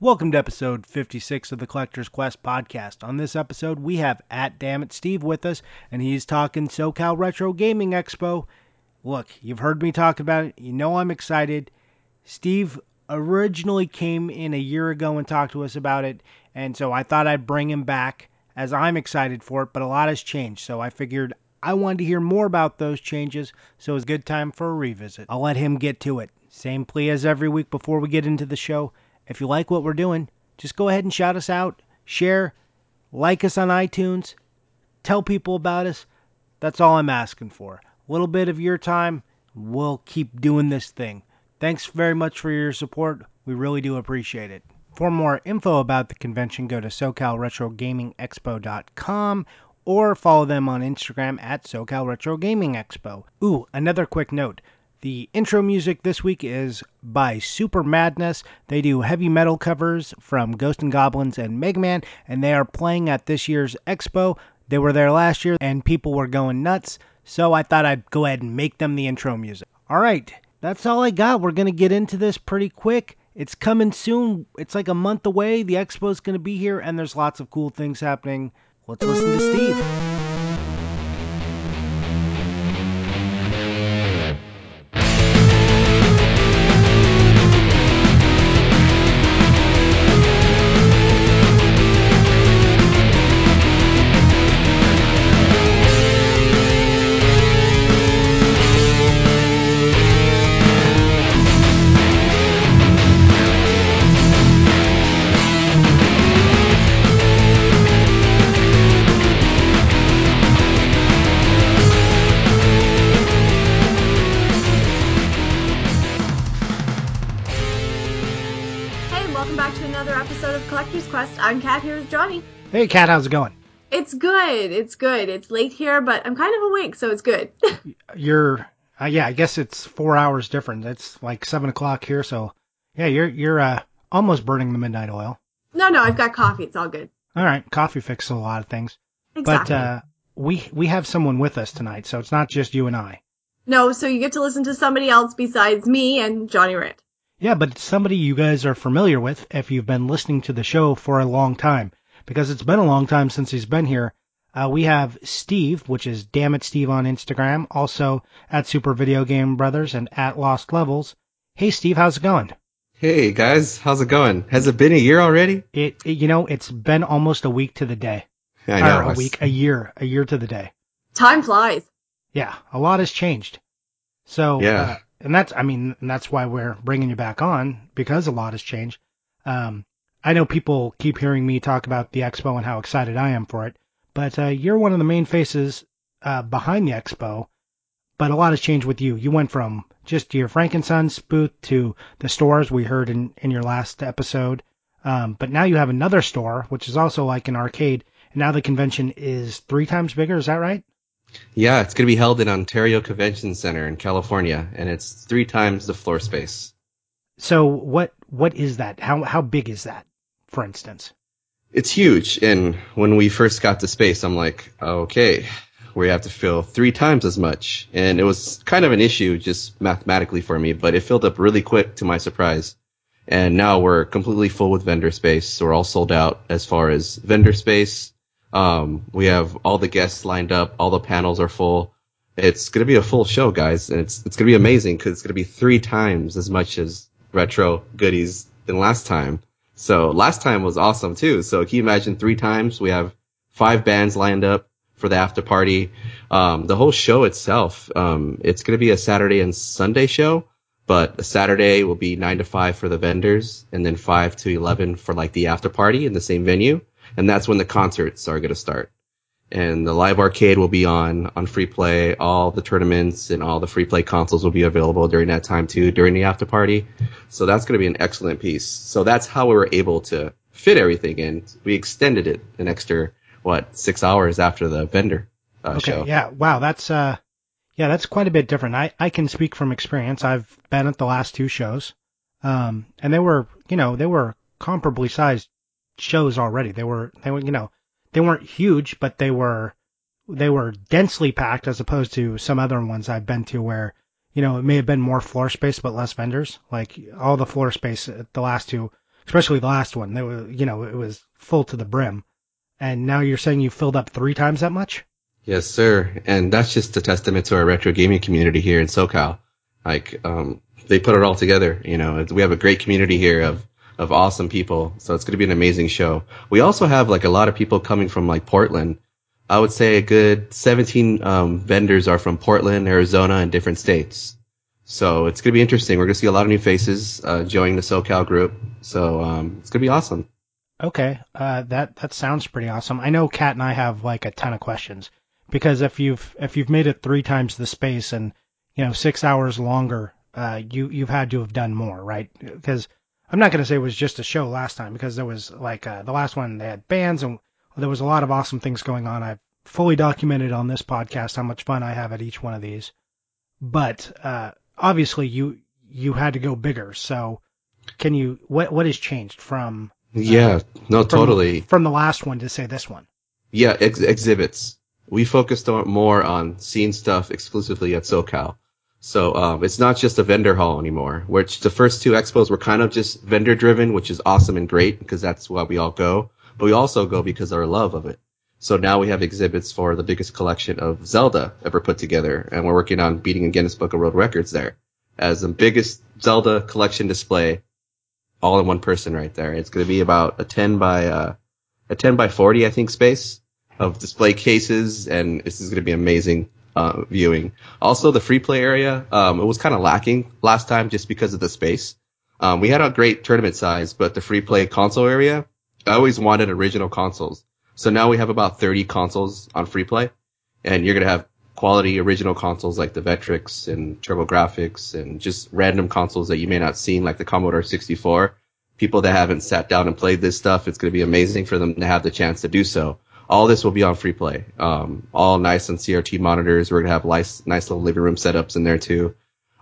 Welcome to episode 56 of the Collector's Quest podcast. On this episode, we have at Damn It Steve with us, and he's talking SoCal Retro Gaming Expo. Look, you've heard me talk about it. You know I'm excited. Steve originally came in a year ago and talked to us about it, and so I thought I'd bring him back as I'm excited for it, but a lot has changed, so I figured I wanted to hear more about those changes, so it's a good time for a revisit. I'll let him get to it. Same plea as every week before we get into the show. If you like what we're doing, just go ahead and shout us out, share, like us on iTunes, tell people about us. That's all I'm asking for. A little bit of your time, we'll keep doing this thing. Thanks very much for your support. We really do appreciate it. For more info about the convention, go to SoCalRetroGamingExpo.com or follow them on Instagram at SoCal Retro Gaming Expo. Ooh, another quick note. The intro music this week is by Super Madness. They do heavy metal covers from Ghost and Goblins and Mega Man, and they are playing at this year's expo. They were there last year, and people were going nuts, so I thought I'd go ahead and make them the intro music. All right, that's all I got. We're going to get into this pretty quick. It's coming soon. It's like a month away. The expo's going to be here, and there's lots of cool things happening. Let's listen to Steve. I'm Kat here with Johnny. Hey, Kat, how's it going? It's good. It's good. It's late here, but I'm kind of awake, so it's good. You're, uh, yeah, I guess it's four hours different. It's like seven o'clock here, so yeah, you're you're uh, almost burning the midnight oil. no, no, I've got coffee. It's all good. All right, coffee fixes a lot of things, Exactly. but uh, we we have someone with us tonight, so it's not just you and I. no, so you get to listen to somebody else besides me and Johnny Rant. Yeah, but it's somebody you guys are familiar with if you've been listening to the show for a long time, because it's been a long time since he's been here. Uh, we have Steve, which is Damn It Steve on Instagram, also at Super Video Game Brothers and at Lost Levels. Hey, Steve, how's it going? Hey guys, how's it going? Has it been a year already? It, it you know, it's been almost a week to the day. I or know. a week, a year, a year to the day. Time flies. Yeah, a lot has changed. So Yeah. uh, and that's I mean and that's why we're bringing you back on because a lot has changed. Um, I know people keep hearing me talk about the expo and how excited I am for it, but uh, you're one of the main faces uh, behind the expo. But a lot has changed with you. You went from just your Frank and Son's booth to the stores we heard in in your last episode. Um, but now you have another store, which is also like an arcade. And now the convention is three times bigger. Is that right? Yeah, it's going to be held in Ontario Convention Center in California, and it's three times the floor space. So what what is that? How how big is that, for instance? It's huge, and when we first got to space, I'm like, okay, we have to fill three times as much, and it was kind of an issue just mathematically for me, but it filled up really quick to my surprise. And now we're completely full with vendor space. We're all sold out as far as vendor space. Um, we have all the guests lined up. All the panels are full. It's going to be a full show, guys, and it's it's going to be amazing because it's going to be three times as much as retro goodies than last time. So last time was awesome too. So can you imagine three times? We have five bands lined up for the after party. Um, the whole show itself, um, it's going to be a Saturday and Sunday show, but Saturday will be nine to five for the vendors and then five to 11 for like the after party in the same venue. And that's when the concerts are going to start. And the live arcade will be on, on free play. All the tournaments and all the free play consoles will be available during that time too, during the after party. So that's going to be an excellent piece. So that's how we were able to fit everything in. We extended it an extra, what, six hours after the vendor uh, Okay, show. yeah, wow, that's uh, yeah, that's quite a bit different. I I can speak from experience. I've been at the last two shows, um, and they were you know they were comparably sized shows already. They were they were you know they weren't huge, but they were they were densely packed as opposed to some other ones I've been to where you know it may have been more floor space but less vendors. Like all the floor space at the last two especially the last one. They were, you know, it was full to the brim. And now you're saying you filled up three times that much? Yes, sir. And that's just a testament to our retro gaming community here in SoCal. Like, um, they put it all together. You know, we have a great community here of, of awesome people. So it's going to be an amazing show. We also have like a lot of people coming from like Portland. I would say a good 17 um, vendors are from Portland, Arizona, and different states. So it's going to be interesting. We're going to see a lot of new faces uh, joining the SoCal group. So um, it's going to be awesome. Okay, uh, that that sounds pretty awesome. I know Kat and I have like a ton of questions because if you've if you've made it three times the space and you know six hours longer, uh, you you've had to have done more, right? Because I'm not going to say it was just a show last time because there was like uh, the last one they had bands and there was a lot of awesome things going on. I've fully documented on this podcast how much fun I have at each one of these, but uh, obviously you you had to go bigger. So can you what what has changed from yeah, no, from, totally. From the last one to say this one. Yeah, ex- exhibits. We focused on, more on seeing stuff exclusively at SoCal. So um, it's not just a vendor hall anymore, which the first two expos were kind of just vendor driven, which is awesome and great because that's why we all go. But we also go because of our love of it. So now we have exhibits for the biggest collection of Zelda ever put together, and we're working on beating a Guinness Book of World Records there as the biggest Zelda collection display all in one person right there. It's going to be about a 10 by, uh, a 10 by 40, I think, space of display cases, and this is going to be amazing, uh, viewing. Also, the free play area, um, it was kind of lacking last time just because of the space. Um, we had a great tournament size, but the free play console area, I always wanted original consoles. So now we have about 30 consoles on free play, and you're going to have quality original consoles like the Vectrex and TurboGrafx and just random consoles that you may not seen like the Commodore 64. People that haven't sat down and played this stuff, it's going to be amazing for them to have the chance to do so. All this will be on free play. Um, all nice and CRT monitors. We're going to have nice, nice little living room setups in there too.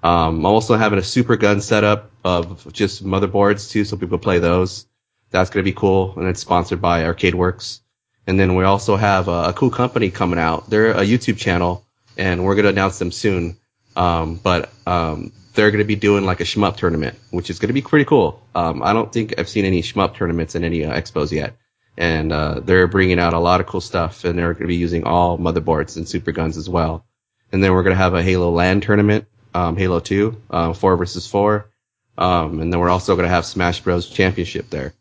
Um, I'm also having a super gun setup of just motherboards too, so people play those. That's going to be cool, and it's sponsored by Arcade Works. And then we also have a, a cool company coming out. They're a YouTube channel and we're gonna announce them soon. Um, but um, they're gonna be doing like a shmup tournament, which is gonna be pretty cool. Um, I don't think I've seen any shmup tournaments in any uh, expos yet, and uh, they're bringing out a lot of cool stuff, and they're gonna be using all motherboards and super guns as well. And then we're gonna have a Halo LAN tournament, um, Halo 2, uh, four versus four, um, and then we're also gonna have Smash Bros. Championship there.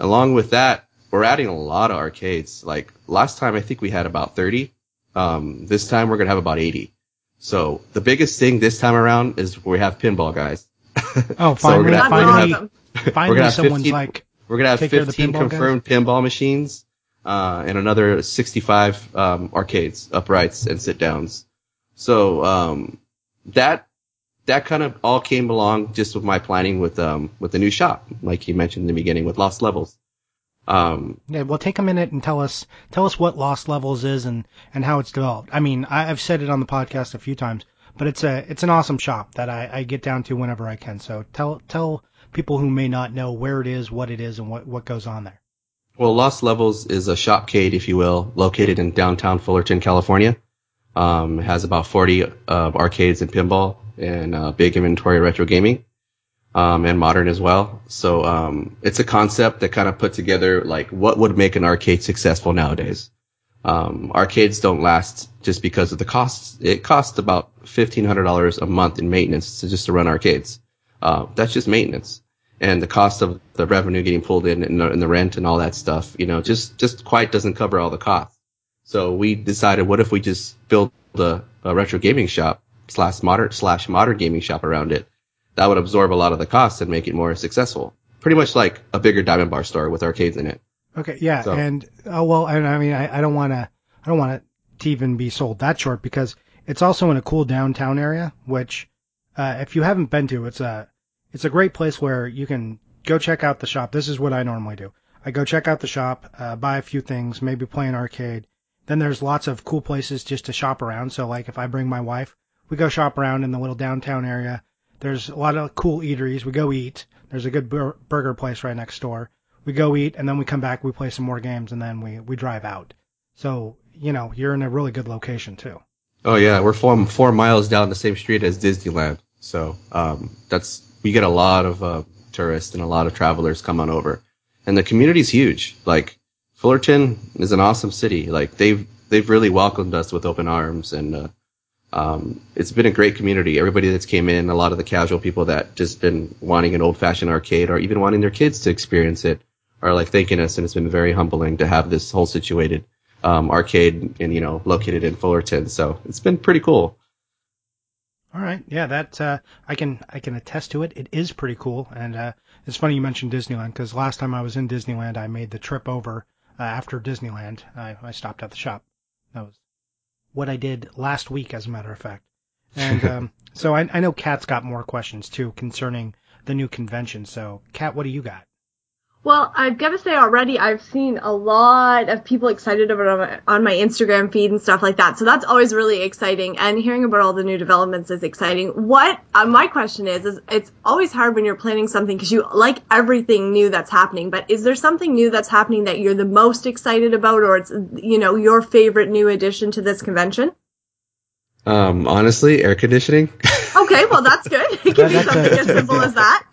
Along with that, we're adding a lot of arcades. Like last time, I think we had about 30 um, this time we're gonna have about 80. So the biggest thing this time around is we have pinball guys. Oh, finally, so finally, awesome. finally, have someone's 15 like, we're gonna have Take care of the 15 pinball confirmed pinball machines, uh, and another 65 um, arcades, uprights, and sit downs. So um, that that kind of all came along just with my planning with um, with the new shop, like you mentioned in the beginning with Lost Levels. Um, yeah, well, take a minute and tell us tell us what Lost Levels is and and how it's developed. I mean, I, I've said it on the podcast a few times, but it's a it's an awesome shop that I, I get down to whenever I can. So tell tell people who may not know where it is, what it is, and what what goes on there. Well, Lost Levels is a shopcade, if you will, located in downtown Fullerton, California. Um, it has about 40 uh, arcades and pinball and a big inventory retro gaming um, and modern as well. So um, it's a concept that kind of put together like what would make an arcade successful nowadays. Um, arcades don't last just because of the costs. It costs about fifteen hundred dollars a month in maintenance to just to run arcades. Uh, that's just maintenance, and the cost of the revenue getting pulled in and the, and the rent and all that stuff, you know, just just quite doesn't cover all the costs. So we decided, what if we just build a, a retro gaming shop slash modern slash modern gaming shop around it? that would absorb a lot of the costs and make it more successful. Pretty much like a bigger Diamond Bar store with arcades in it. Okay, yeah, So- and oh well, and I mean, I, I don't want to, I don't want it to even be sold that short because it's also in a cool downtown area, which, uh, if you haven't been to, it's a, it's a great place where you can go check out the shop. This is what I normally do. I go check out the shop, uh, buy a few things, maybe play an arcade. Then there's lots of cool places just to shop around. So like if I bring my wife, we go shop around in the little downtown area. There's a lot of cool eateries. We go eat. There's a good bur- burger place right next door. We go eat and then we come back. We play some more games and then we we drive out. So you know you're in a really good location too. Oh yeah, we're four four miles down the same street as Disneyland, so um, that's we get a lot of uh, tourists and a lot of travelers come on over. And the community's huge. Like Fullerton is an awesome city. Like they've they've really welcomed us with open arms and uh, um, it's been a great community. Everybody that's came in, a lot of the casual people that just been wanting an old fashioned arcade or even wanting their kids to experience it are like thanking us, and it's been very humbling to have this whole situated um, arcade and you know located in Fullerton. So it's been pretty cool. All right, yeah, that uh, I can I can attest to it. It is pretty cool, and uh, it's funny you mentioned Disneyland because last time I was in Disneyland, I made the trip over uh, after Disneyland. I, I stopped at the shop. That was what I did last week, as a matter of fact. And um, so I, I know Kat's got more questions too concerning the new convention. So, Kat, what do you got? Well, I've got to say already, I've seen a lot of people excited about it on my, on my Instagram feed and stuff like that. So that's always really exciting. And hearing about all the new developments is exciting. What uh, my question is, is it's always hard when you're planning something because you like everything new that's happening. But is there something new that's happening that you're the most excited about, or it's you know your favorite new addition to this convention? Um, honestly, air conditioning. Okay, well that's good. It can be something as simple as that.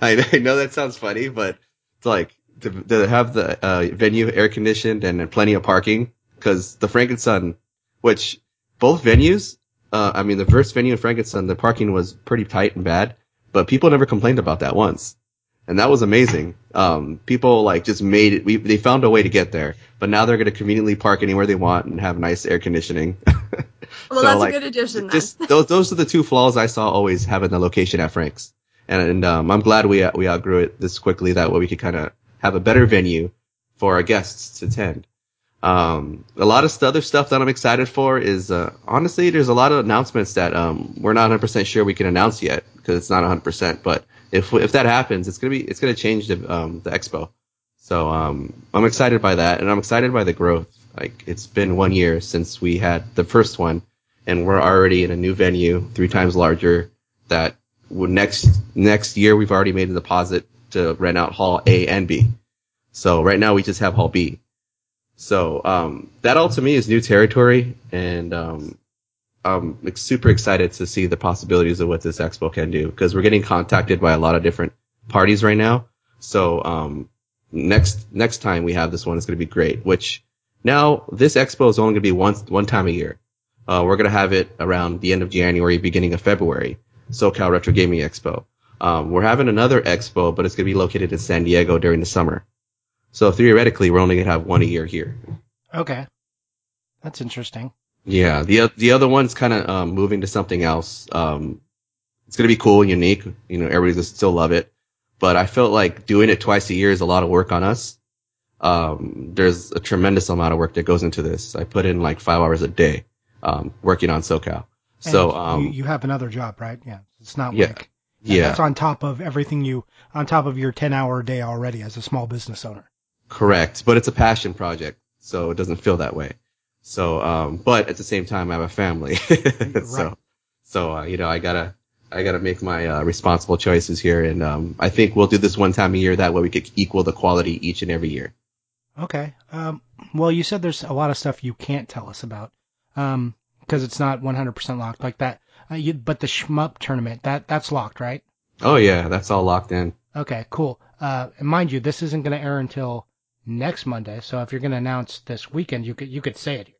I, I know that sounds funny, but like to, to have the uh, venue air conditioned and plenty of parking because the Frank and Son, which both venues, uh, I mean the first venue in Frank and Son, the parking was pretty tight and bad, but people never complained about that once, and that was amazing. Um, people like just made it. We, they found a way to get there, but now they're going to conveniently park anywhere they want and have nice air conditioning. Well, So, that's like, a good addition just those those are the two flaws I saw always having the location at Frank's, and, and um, I'm glad we we outgrew it this quickly. That way we could kind of have a better venue for our guests to attend. Um, a lot of other stuff that I'm excited for is uh, honestly there's a lot of announcements that um, we're not 100 percent sure we can announce yet because it's not 100 percent. But if if that happens, it's gonna be it's gonna change the um, the expo. So um, I'm excited by that, and I'm excited by the growth. Like it's been one year since we had the first one, and we're already in a new venue, three times larger. That next next year we've already made a deposit to rent out Hall A and B. So right now we just have Hall B. So um, that all to me is new territory, and um, I'm super excited to see the possibilities of what this expo can do because we're getting contacted by a lot of different parties right now. So um, next next time we have this one is going to be great. Which now this expo is only going to be once one time a year. Uh, we're going to have it around the end of January, beginning of February. SoCal Retro Gaming Expo. Um, we're having another expo, but it's going to be located in San Diego during the summer. So theoretically, we're only going to have one a year here. Okay, that's interesting. Yeah, the the other one's kind of um, moving to something else. Um, it's gonna be cool and unique. You know, everybody's gonna still love it. But I felt like doing it twice a year is a lot of work on us. Um, there's a tremendous amount of work that goes into this. I put in like five hours a day um, working on SoCal. So um, you, you have another job, right? Yeah, it's not Yeah. like yeah, That's on top of everything you on top of your 10 hour day already as a small business owner. correct. But it's a passion project, so it doesn't feel that way. So, um, but at the same time, I have a family. Right. so, so uh, you know, I gotta I gotta make my uh, responsible choices here, and um, I think we'll do this one time a year. That way, we could equal the quality each and every year. Okay. Um, well, you said there's a lot of stuff you can't tell us about, um, because it's not 100% locked like that. Uh, you, but the shmup tournament that that's locked, right? Oh yeah, that's all locked in. Okay, cool. Uh, and mind you, this isn't going to air until next Monday. So if you're going to announce this weekend, you could you could say it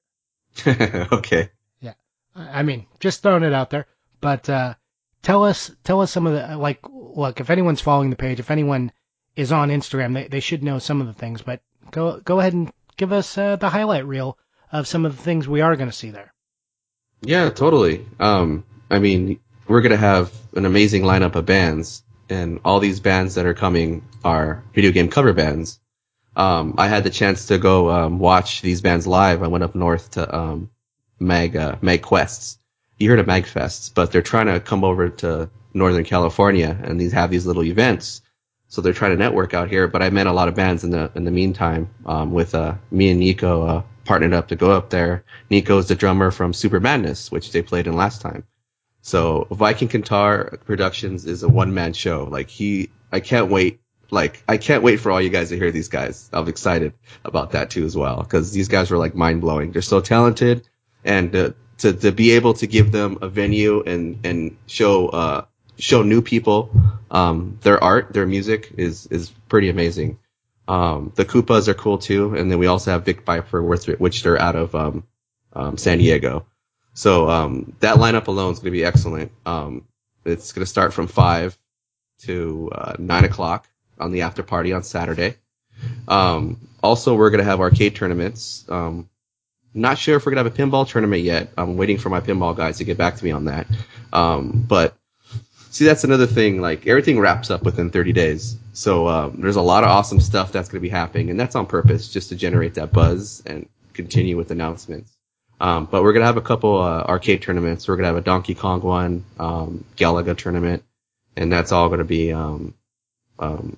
here. okay. Yeah, I mean, just throwing it out there. But uh, tell us tell us some of the like. Look, if anyone's following the page, if anyone is on Instagram, they they should know some of the things. But go go ahead and give us uh, the highlight reel of some of the things we are going to see there. Yeah, totally. Um, I mean, we're gonna have an amazing lineup of bands, and all these bands that are coming are video game cover bands. Um, I had the chance to go um, watch these bands live. I went up north to um, Mag uh, MAGWests. You heard of Mag Fests, but they're trying to come over to Northern California, and these have these little events. So they're trying to network out here. But I met a lot of bands in the in the meantime. Um, with uh, me and Nico uh, partnered up to go up there. Nico's the drummer from Super Madness, which they played in last time. So Viking Kantar Productions is a one man show. Like he, I can't wait. Like I can't wait for all you guys to hear these guys. I'm excited about that too as well because these guys were like mind blowing. They're so talented, and uh, to to be able to give them a venue and and show uh, show new people um, their art, their music is is pretty amazing. Um, the Koopas are cool too, and then we also have Vic Viper, which they're out of um, um, San Diego. So um, that lineup alone is going to be excellent. Um, it's going to start from five to uh, nine o'clock on the after party on Saturday. Um, also, we're going to have arcade tournaments. Um, not sure if we're going to have a pinball tournament yet. I'm waiting for my pinball guys to get back to me on that. Um, but see, that's another thing. Like everything wraps up within 30 days. So um, there's a lot of awesome stuff that's going to be happening, and that's on purpose, just to generate that buzz and continue with announcements. Um, but we're gonna have a couple uh, arcade tournaments. We're gonna have a Donkey Kong one, um, Galaga tournament, and that's all gonna be um, um,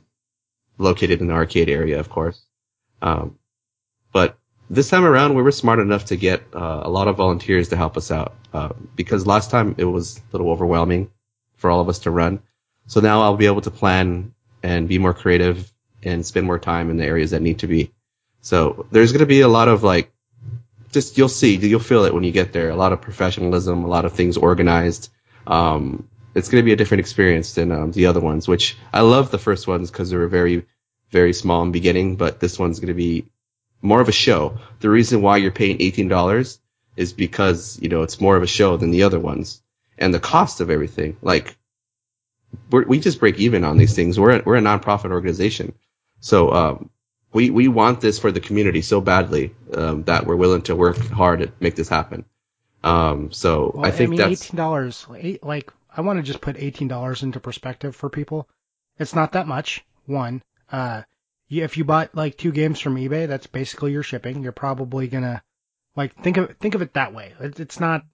located in the arcade area, of course. Um, but this time around, we were smart enough to get uh, a lot of volunteers to help us out uh, because last time it was a little overwhelming for all of us to run. So now I'll be able to plan and be more creative and spend more time in the areas that need to be. So there's going to be a lot of like just you'll see, you'll feel it when you get there. A lot of professionalism, a lot of things organized. Um, it's going to be a different experience than um, the other ones, which I love the first ones because they were very, very small in beginning, but this one's going to be more of a show. The reason why you're paying $18 is because, you know, it's more of a show than the other ones and the cost of everything. Like we just break even on these things. We're a, we're a nonprofit organization. So, um, we we want this for the community so badly um, that we're willing to work hard to make this happen. Um, so well, I think I mean, that's eighteen dollars. Like I want to just put eighteen dollars into perspective for people. It's not that much. One, uh, if you bought like two games from eBay, that's basically your shipping. You're probably gonna like think of think of it that way. It's not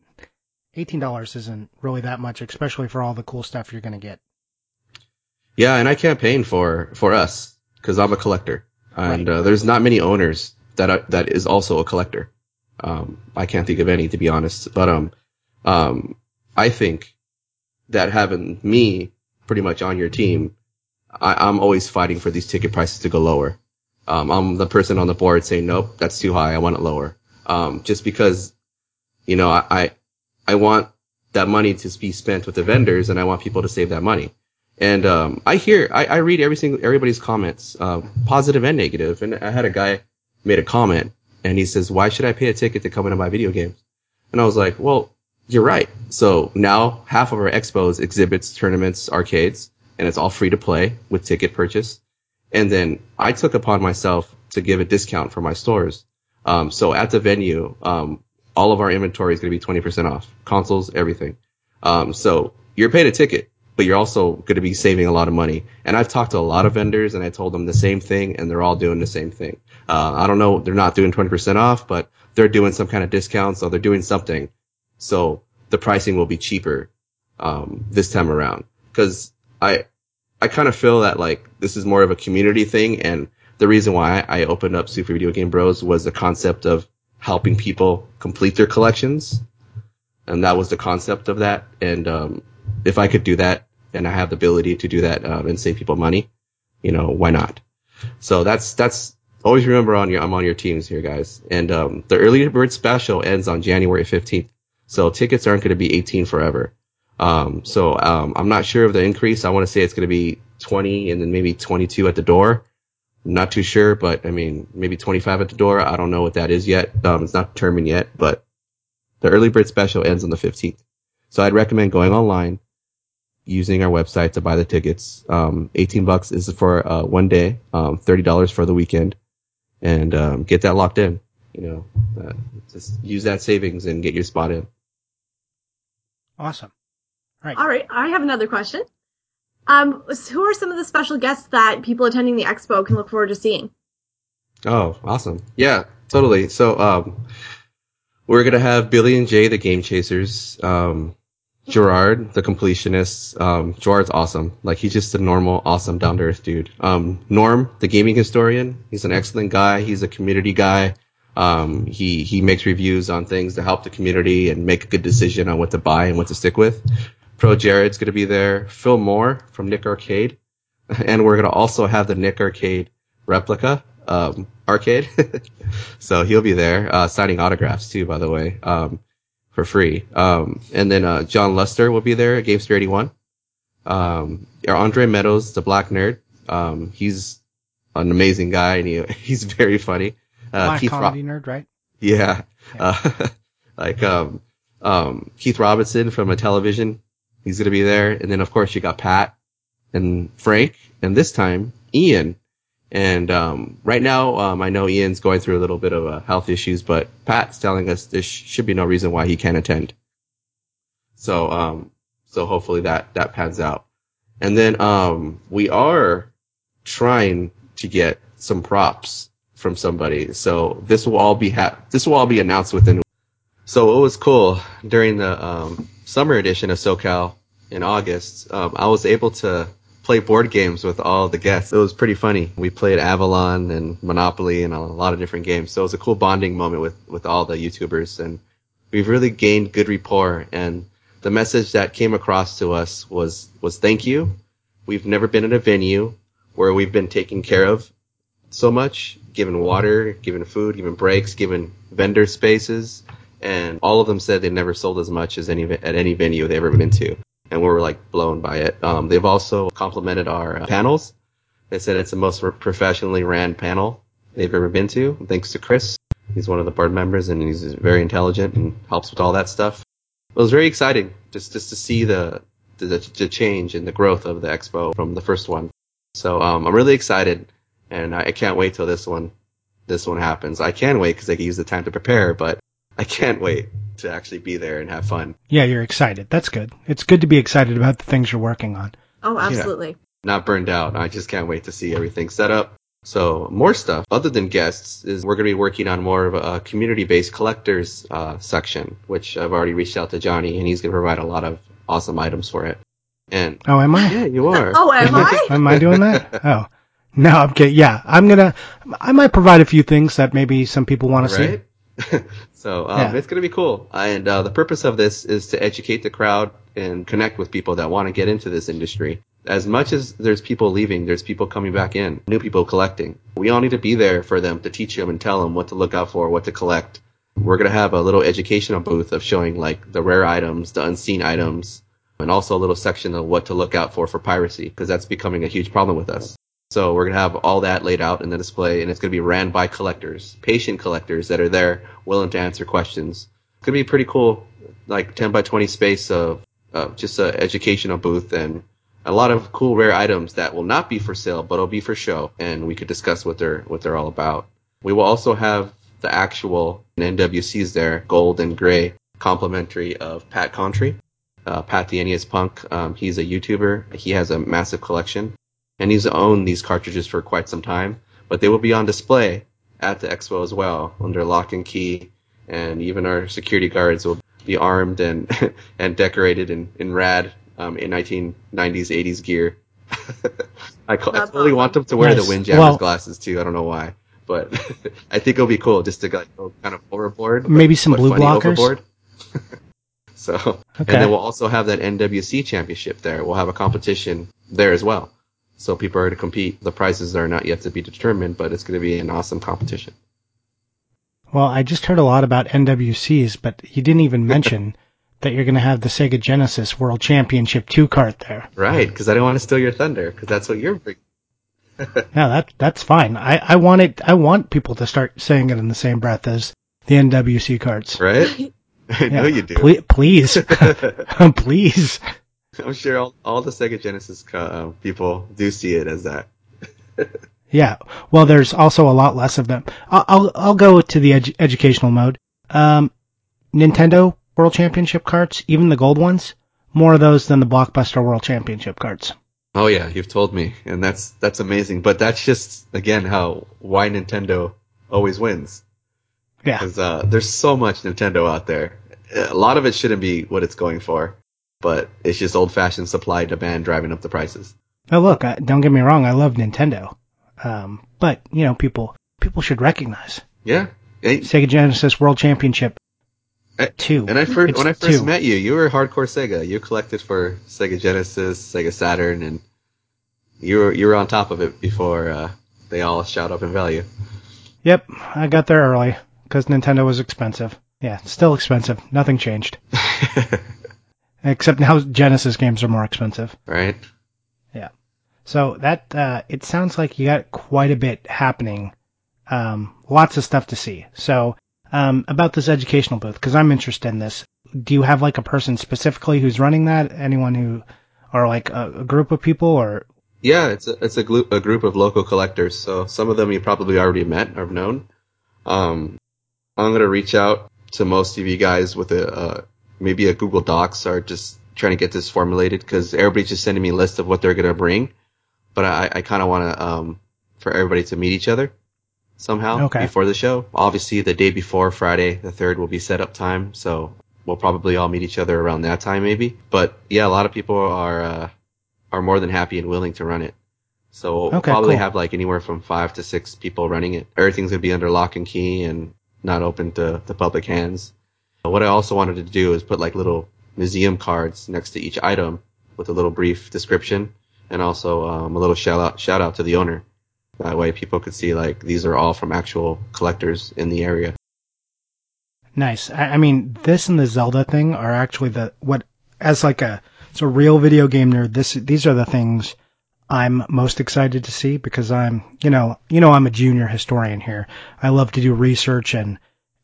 eighteen dollars isn't really that much, especially for all the cool stuff you're gonna get. Yeah, and I campaign for for us because I'm a collector and right. uh, there's not many owners that are, that is also a collector. Um, I can't think of any to be honest, but um, um, I think that having me pretty much on your team, I, am always fighting for these ticket prices to go lower. Um, I'm the person on the board saying, nope, that's too high. I want it lower. Um, just because, you know, I, I, I want that money to be spent with the vendors and I want people to save that money. And um, I hear, I, I, read every single everybody's comments, uh, positive and negative. And I had a guy made a comment, and he says, "Why should I pay a ticket to come in and buy video games?" And I was like, "Well, you're right. So now half of our expos exhibits, tournaments, arcades, and it's all free to play with ticket purchase. And then I took upon myself to give a discount for my stores. Um, so at the venue, um, all of our inventory is going to be 20% off, consoles, everything. Um, so you're paying a ticket but you're also going to be saving a lot of money. And I've talked to a lot of vendors and I told them the same thing and they're all doing the same thing. Uh, I don't know, they're not doing 20% off, but they're doing some kind of discount, so they're doing something. So the pricing will be cheaper, um, this time around. Cause I, I kind of feel that like this is more of a community thing and the reason why I opened up Super Video Game Bros was the concept of helping people complete their collections. And that was the concept of that. And, um, if I could do that, and I have the ability to do that um, and save people money, you know, why not? So that's that's always remember on your I'm on your teams here, guys. And um, the early bird special ends on January 15th, so tickets aren't going to be 18 forever. Um, so um, I'm not sure of the increase. I want to say it's going to be 20 and then maybe 22 at the door. I'm not too sure, but I mean maybe 25 at the door. I don't know what that is yet. Um, it's not determined yet, but the early bird special ends on the 15th. So I'd recommend going online, using our website to buy the tickets. Um, 18 bucks is for uh, one day, um, $30 for the weekend, and um, get that locked in. You know, uh, just use that savings and get your spot in. Awesome. All right. All right. I have another question. Um, who are some of the special guests that people attending the expo can look forward to seeing? Oh, awesome. Yeah, totally. So, um, we're to have Billy and Jay, the Game Chasers. Um, Gerard, the completionist. Um, Gerard's awesome. Like he's just a normal, awesome, down to earth dude. Um, Norm, the gaming historian. He's an excellent guy. He's a community guy. Um, he he makes reviews on things to help the community and make a good decision on what to buy and what to stick with. Pro Jared's gonna be there. Phil Moore from Nick Arcade, and we're gonna also have the Nick Arcade replica um, arcade. so he'll be there uh, signing autographs too, by the way. Um, for free. Um, and then uh, John Luster will be there at Gamester 81. Um, Andre Meadows, the black nerd. Um, he's an amazing guy and he, he's very funny. Uh, black Keith comedy Ro- nerd, right? Yeah. yeah. Uh, like, um, um, Keith Robinson from Intellivision. He's going to be there. And then, of course, you got Pat and Frank. And this time, Ian. And um, right now, um, I know Ian's going through a little bit of uh, health issues, but Pat's telling us there should be no reason why he can't attend. So, um, so hopefully that that pans out. And then um, we are trying to get some props from somebody. So this will all be ha- this will all be announced within. So it was cool during the um, summer edition of SoCal in August. Um, I was able to play board games with all the guests. It was pretty funny. We played Avalon and Monopoly and a lot of different games. So it was a cool bonding moment with, with all the YouTubers and we've really gained good rapport and the message that came across to us was, was thank you. We've never been in a venue where we've been taken care of so much, given water, given food, given breaks, given vendor spaces. And all of them said they never sold as much as any at any venue they've ever been to and we were like blown by it. Um, they've also complimented our uh, panels. They said it's the most professionally ran panel they've ever been to, thanks to Chris. He's one of the board members and he's very intelligent and helps with all that stuff. It was very exciting just just to see the the, the change and the growth of the expo from the first one. So um, I'm really excited, and I, I can't wait till this one this one happens. I can wait because I can use the time to prepare, but I can't wait to actually be there and have fun. Yeah, you're excited. That's good. It's good to be excited about the things you're working on. Oh, absolutely. Yeah, not burned out. I just can't wait to see everything set up. So more stuff other than guests is we're going to be working on more of a community-based collectors uh, section, which I've already reached out to Johnny, and he's going to provide a lot of awesome items for it. And oh, am I? Yeah, you are. oh, am I? am I doing that? Oh, no, I'm kidding. Yeah, I'm gonna. I might provide a few things that maybe some people want to see. so um, yeah. it's going to be cool. And uh, the purpose of this is to educate the crowd and connect with people that want to get into this industry. As much as there's people leaving, there's people coming back in, new people collecting. We all need to be there for them to teach them and tell them what to look out for, what to collect. We're going to have a little educational booth of showing like the rare items, the unseen items, and also a little section of what to look out for for piracy because that's becoming a huge problem with us. So we're going to have all that laid out in the display, and it's going to be ran by collectors, patient collectors that are there willing to answer questions. It's going to be pretty cool, like 10 by 20 space of just an educational booth and a lot of cool rare items that will not be for sale, but will be for show, and we could discuss what they're what they're all about. We will also have the actual NWCs there, gold and gray, complimentary of Pat Contri. Uh, Pat the NES Punk, um, he's a YouTuber. He has a massive collection and he's owned these cartridges for quite some time. But they will be on display at the expo as well under lock and key, and even our security guards will be armed and and decorated in in rad um, in 1990s 80s gear. I, I, totally want them to wear nice. the Windjammers well, glasses too. I don't know why, but I think it'll be cool just to go kind of overboard. Maybe some blue blockers. so, okay. and then we'll also have that NWC championship there. We'll have a competition there as well. So people are to compete. The prizes are not yet to be determined, but it's going to be an awesome competition. Well, I just heard a lot about NWCs, but you didn't even mention that you're going to have the Sega Genesis World Championship 2 cart there. Right, because I don't want to steal your thunder, because that's what you're bringing. no, that that's fine. I, I want it. I want people to start saying it in the same breath as the NWC carts. Right? I know you do. Please, please, please. I'm sure all, all the Sega Genesis uh, people do see it as that. yeah. Well, there's also a lot less of them. I'll I'll, I'll go to the edu- educational mode. Um, Nintendo World Championship carts, even the gold ones, more of those than the Blockbuster World Championship carts. Oh yeah, you've told me, and that's that's amazing. But that's just again how why Nintendo always wins. Yeah. Because uh, there's so much Nintendo out there. A lot of it shouldn't be what it's going for but it's just old fashioned supply demand driving up the prices. Oh, look, I, don't get me wrong, I love Nintendo, um, but you know, people people should recognize. Yeah, Sega Genesis World Championship. two. And I first when I first two. met you, you were hardcore Sega. You collected for Sega Genesis, Sega Saturn, and you were you were on top of it before uh, they all shot up in value. Yep, I got there early because Nintendo was expensive. Yeah, still expensive. Nothing changed. Except now Genesis games are more expensive. right? Yeah. So that uh, it sounds like you got quite a bit happening. Um, lots of stuff to see. So um, about this educational booth, because I'm interested in this. Do you have like a person specifically who's running that? Anyone who, or like a, a group of people, or Yeah, it's a, it's a, glu- a group of local collectors. So some of them you probably already met or have known. Um, I'm gonna reach out to most of you guys with a uh, maybe a Google Docs or just trying to get this formulated because everybody's just sending me a list of what they're gonna bring. But I, I kind of want to um, for everybody to meet each other somehow Okay. before the show. Obviously, the day before Friday, the third, will be set up time, so we'll probably all meet each other around that time, maybe. But yeah, a lot of people are uh, are more than happy and willing to run it. So we'll Okay, probably cool. have like anywhere from five to six people running it. Everything's gonna be under lock and key and not open to the public hands. What I also wanted to do is put like little museum cards next to each item with a little brief description and also um, a little shout out shout out to the owner. That way people could see like these are all from actual collectors in the area. nice. I, I mean, this and the Zelda thing are actually the what as like a it's a real video game nerd. This these are the things I'm most excited to see because I'm you know you know I'm a junior historian here. I love to do research and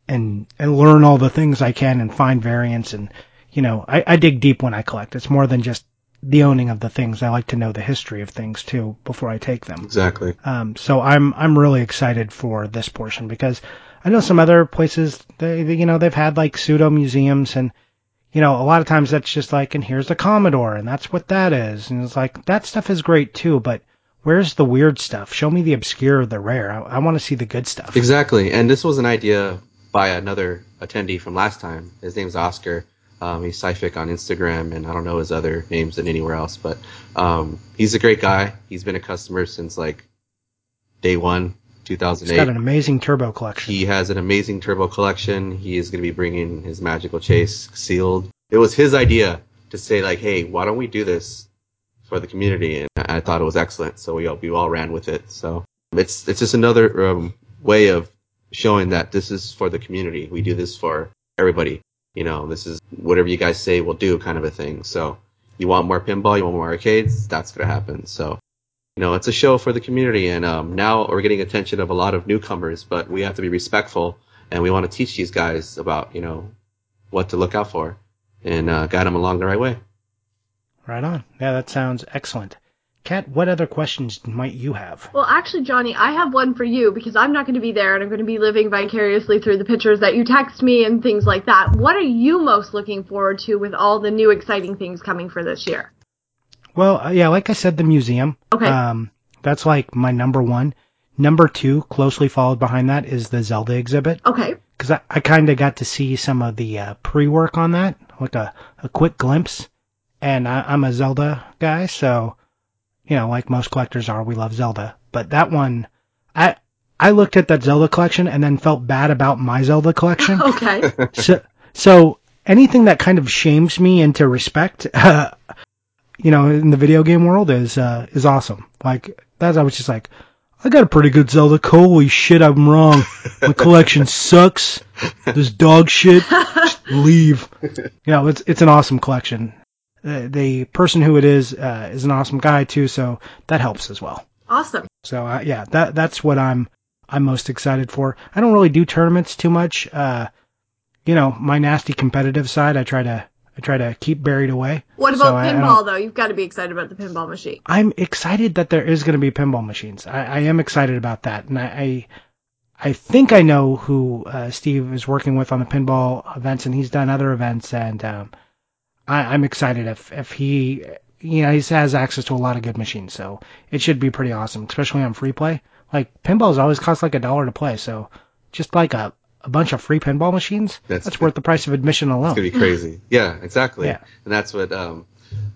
and and learn all the things I can and find variants and you know I, I dig deep when I collect. It's more than just the owning of the things. I like to know the history of things too before I take them. Exactly. Um, so I'm I'm really excited for this portion because I know some other places they, they you know they've had like pseudo museums and you know a lot of times that's just like and here's the Commodore and that's what that is and it's like that stuff is great too but where's the weird stuff? Show me the obscure, the rare. I, I want to see the good stuff. Exactly. And this was an idea by another attendee from last time. His name's Oscar. Um, he's Cyphic on Instagram, and I don't know his other names than anywhere else, but um, he's a great guy. He's been a customer since like day one, He's got 2008. an amazing turbo collection. He has an amazing turbo collection. He is going to be bringing his magical chase sealed. It was his idea to say like, hey, why don't we do this for the community? And I thought it was excellent. So we all, we all ran with it. So it's, it's just another um, way of showing that this is for the community. We do this for everybody. You know, this is whatever you guys say we'll do kind of a thing. So you want more pinball, you want more arcades, that's going to happen. So you know, it's a show for the community, and um, now we're getting attention of a lot of newcomers, but we have to be respectful, and we want to teach these guys about, you know, what to look out for, and uh, guide them along the right way. Right on. Yeah, that sounds excellent. Kat, what other questions might you have? Well, actually, Johnny, I have one for you because I'm not going to be there and I'm going to be living vicariously through the pictures that you text me and things like that. What are you most looking forward to with all the new exciting things coming for this year? Well, uh, yeah, like I said, the museum. Okay. Um, that's like my number one. Number two, closely followed behind that, is the Zelda exhibit. Okay. Because I, I kind of got to see some of the uh, pre-work on that, like a, a quick glimpse. And I, I'm a Zelda guy, so, you know, like most collectors are, we love Zelda. But that one, I I looked at that Zelda collection and then felt bad about my Zelda collection. Okay. so, so anything that kind of shames me into respect, uh, you know, in the video game world is uh, is awesome. Like that, I was just like, I got a pretty good Zelda. Holy shit, I'm wrong. My collection sucks. This dog shit. Just leave. You know, it's it's an awesome collection. The, the person who it is uh, is an awesome guy too, so that helps as well. awesome. So uh, yeah, that that's what I'm I'm most excited for. I don't really do tournaments too much. Uh, you know, my nasty competitive side, I try to I try to keep buried away. What So about I- I pinball, though? You've got to be excited about the pinball machine. I'm excited that there is going to be pinball machines. I, I am excited about that, and I, I, I think I know who uh, Steve is working with on the pinball events, and he's done other events, and um, I, I'm excited if if he, you know, he has access to a lot of good machines, so it should be pretty awesome, especially on free play. Like pinballs always cost like a dollar to play, so just like a a bunch of free pinball machines, That's- that's, worth the price of admission alone. It's gonna be crazy. yeah, exactly. Yeah. And that's what um,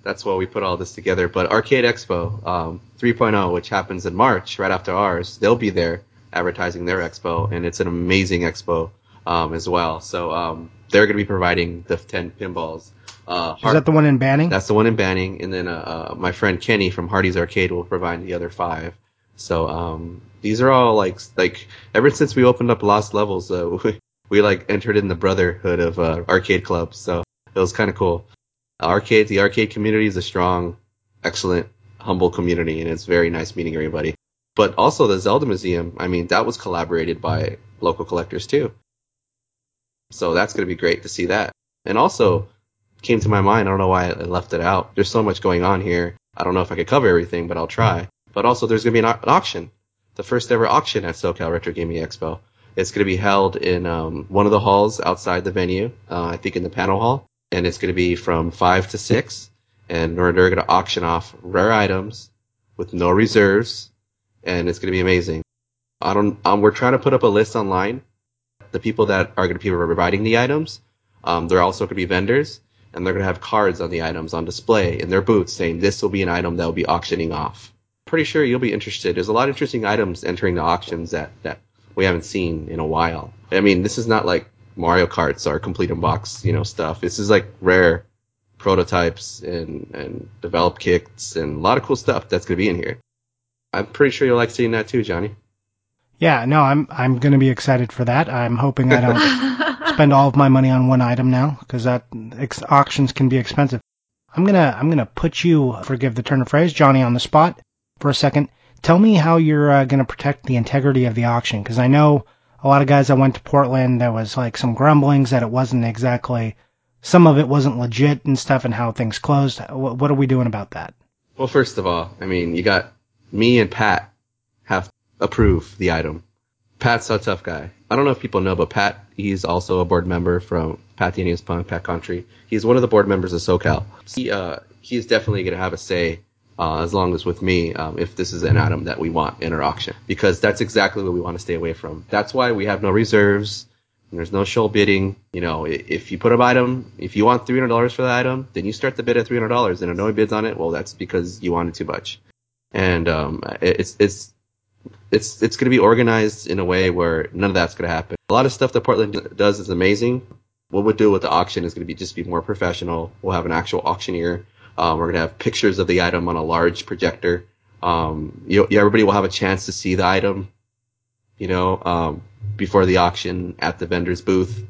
that's why we put all this together. But Arcade Expo um, 3.0, which happens in March, right after ours, they'll be there advertising their expo, and it's an amazing expo um, as well. So um, they're gonna be providing the 10 pinballs. Uh, is that the one in Banning? That's the one in Banning, and then uh, uh, my friend Kenny from Hardy's Arcade will provide the other five. So um, these are all like like ever since we opened up Lost Levels, uh, we, we like entered in the brotherhood of uh, arcade clubs. So it was kind of cool. Arcade, the arcade community is a strong, excellent, humble community, and it's very nice meeting everybody. But also the Zelda Museum, I mean, that was collaborated by local collectors too. So that's going to be great to see that. And also, came to my mind, I don't know why I left it out. There's so much going on here. I don't know if I could cover everything, but I'll try. But also, there's going to be an, an auction, the first ever auction at SoCal Retro Gaming Expo. It's going to be held in um, one of the halls outside the venue, uh, I think in the panel hall, and it's going to be from five to six. And we're, they're going to auction off rare items with no reserves, and it's going to be amazing. I don't. Um, we're trying to put up a list online. The people that are going to be providing the items, um, they're also going to be vendors, and they're going to have cards on the items on display in their booths saying this will be an item that will be auctioning off. Pretty sure you'll be interested. There's a lot of interesting items entering the auctions that that we haven't seen in a while. I mean, this is not like Mario Karts or complete in box, you know, stuff. This is like rare prototypes and and develop kits and a lot of cool stuff that's going to be in here. I'm pretty sure you'll like seeing that too, Johnny. Yeah, no, I'm I'm going to be excited for that. I'm hoping I don't spend all of my money on one item now because that ex- auctions can be expensive. I'm gonna I'm gonna put you, forgive the turn of phrase, Johnny, on the spot for a second. Tell me how you're uh, gonna protect the integrity of the auction because I know a lot of guys that went to Portland. There was like some grumblings that it wasn't exactly, some of it wasn't legit and stuff, and how things closed. What, what are we doing about that? Well, first of all, I mean, you got me and Pat have approved the item. Pat's a tough guy. I don't know if people know, but Pat, he's also a board member from Pat the NES Punk, Pat Contri. He's one of the board members of SoCal. He, uh, he's definitely going to have a say, uh, as long as with me, um, if this is an item that we want in our auction. Because that's exactly what we want to stay away from. That's why we have no reserves. There's no show bidding. You know, if you put an item, if you want $300 for the item, then you start the bid at $300 and no one bids on it, well, that's because you wanted too much. And, um, it's, it's, it's it's going to be organized in a way where none of that's going to happen. A lot of stuff that Portland does is amazing. What we'll do with the auction is going to be just be more professional. We'll have an actual auctioneer. Um, we're going to have pictures of the item on a large projector. Um, you, everybody will have a chance to see the item, you know, um, before the auction at the vendor's booth.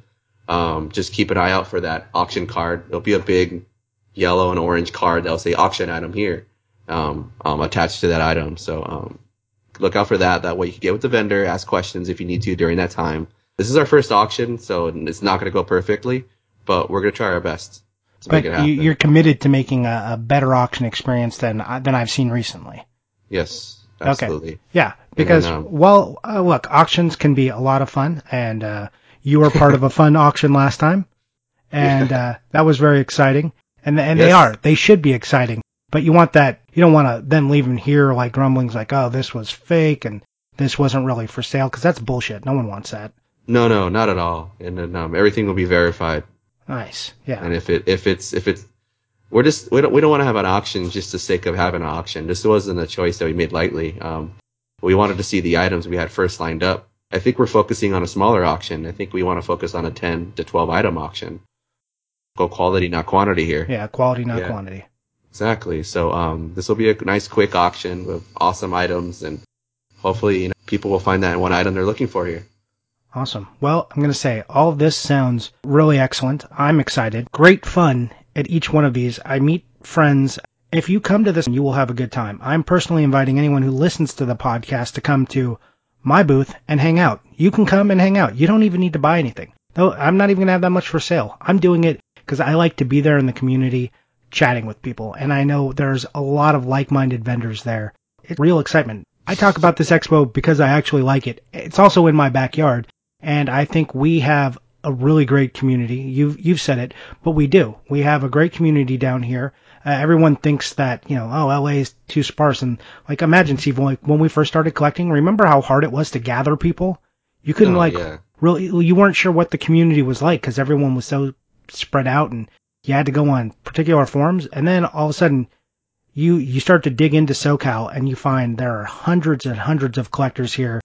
Um, just keep an eye out for that auction card. It'll be a big yellow and orange card that'll say auction item here, um, um, attached to that item. So, look out for that. That way you can get with the vendor, ask questions if you need to during that time. This is our first auction, so it's not going to go perfectly, but we're going to try our best to but make it happen. you're committed to making a, a better auction experience than than I've seen recently. Yes, absolutely. Okay. Yeah, because then, um, well, uh, look, auctions can be a lot of fun, and uh, you were part of a fun auction last time, and uh, that was very exciting. And and they are, they should be exciting, but you want that. You don't want to then leave and hear like grumblings like, oh, this was fake and this wasn't really for sale, because that's bullshit. No one wants that. No, no, not at all. And then um, everything will be verified. Nice. Yeah. And if it if it's if it's we're just we don't we don't want to have an auction just the sake of having an auction. This wasn't a choice that we made lightly. Um, we wanted to see the items we had first lined up. I think we're focusing on a smaller auction. I think we want to focus on a 10 to 12 item auction. Go quality, not quantity here. Yeah. Quality, not Yeah. quantity. Exactly. So um, this will be a nice, quick auction with awesome items, and hopefully, you know, people will find that one item they're looking for here. Awesome. Well, I'm going to say all this sounds really excellent. I'm excited. Great fun at each one of these. I meet friends. If you come to this, you will have a good time. I'm personally inviting anyone who listens to the podcast to come to my booth and hang out. You can come and hang out. You don't even need to buy anything. No, I'm not even going to have that much for sale. I'm doing it because I like to be there in the community chatting with people. And I know there's a lot of like-minded vendors there. It's real excitement. I talk about this expo because I actually like it. It's also in my backyard. And I think we have a really great community. You've you've said it, but we do. We have a great community down here. Uh, everyone thinks that you know, oh, LA is too sparse. And like, imagine, Steve, when, when we first started collecting, remember how hard it was to gather people? You couldn't Oh, like yeah. really, you weren't sure what the community was like because everyone was so spread out, and you had to go on particular forums. And then all of a sudden, you you start to dig into SoCal, and you find there are hundreds and hundreds of collectors here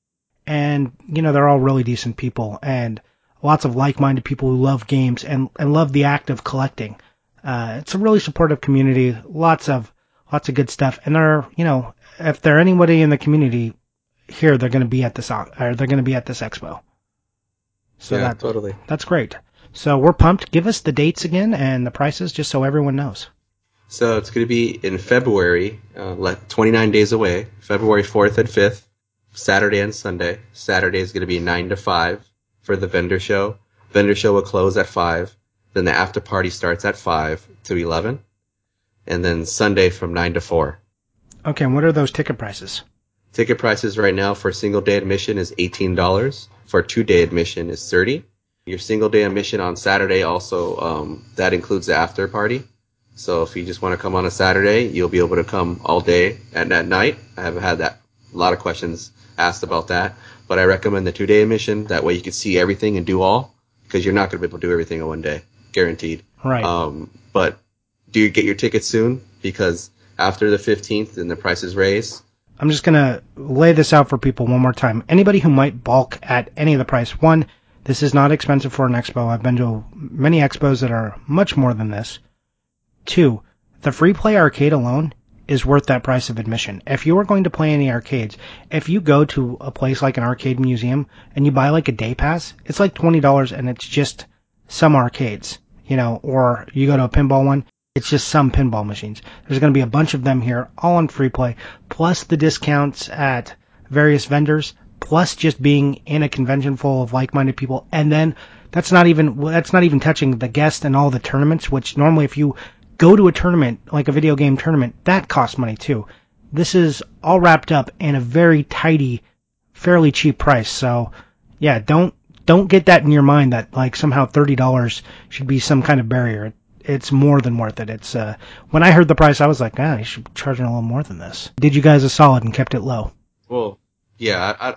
and you know they're all really decent people and lots of like-minded people who love games and and love the act of collecting. Uh, it's a really supportive community, lots of lots of good stuff, and they're you know if there anybody in the community here, they're going to be at this or they're going to be at this expo. So yeah, that totally. that's great. So we're pumped. Give us the dates again and the prices just so everyone knows. So it's going to be in February, uh, 29 days away, February 4th and 5th, Saturday and Sunday. Saturday is going to be 9 to 5 for the vendor show. Vendor show will close at 5. Then the after party starts at 5 to 11. And then Sunday from 9 to 4. Okay, and what are those ticket prices? Ticket prices right now for single day admission is $18. For two day admission is 30 Your single day admission on Saturday also, um, that includes the after party. So if you just want to come on a Saturday, you'll be able to come all day and at night. I have had that a lot of questions asked about that, but I recommend the two day admission. That way you can see everything and do all because you're not going to be able to do everything in one day, guaranteed. Right. Um, but do you get your tickets soon because after the 15th and the prices raise. I'm just gonna lay this out for people one more time. Anybody who might balk at any of the price, one, this is not expensive for an expo. I've been to many expos that are much more than this. Two, the free play arcade alone is worth that price of admission. If you are going to play any arcades, if you go to a place like an arcade museum and you buy like a day pass, it's like $20 and it's just some arcades, you know, or you go to a pinball one, it's just some pinball machines. There's going to be a bunch of them here, all on free play, plus the discounts at various vendors, plus just being in a convention full of like-minded people. And then that's not even, that's not even touching the guests and all the tournaments, which normally if you go to a tournament, like a video game tournament, that costs money too. This is all wrapped up in a very tidy, fairly cheap price. So, yeah, don't don't get that in your mind that like somehow thirty dollars should be some kind of barrier. It's more than worth it. It's uh, when I heard the price, I was like, ah, you should be charging a little more than this. Did you guys a solid and kept it low? Well, yeah, I, I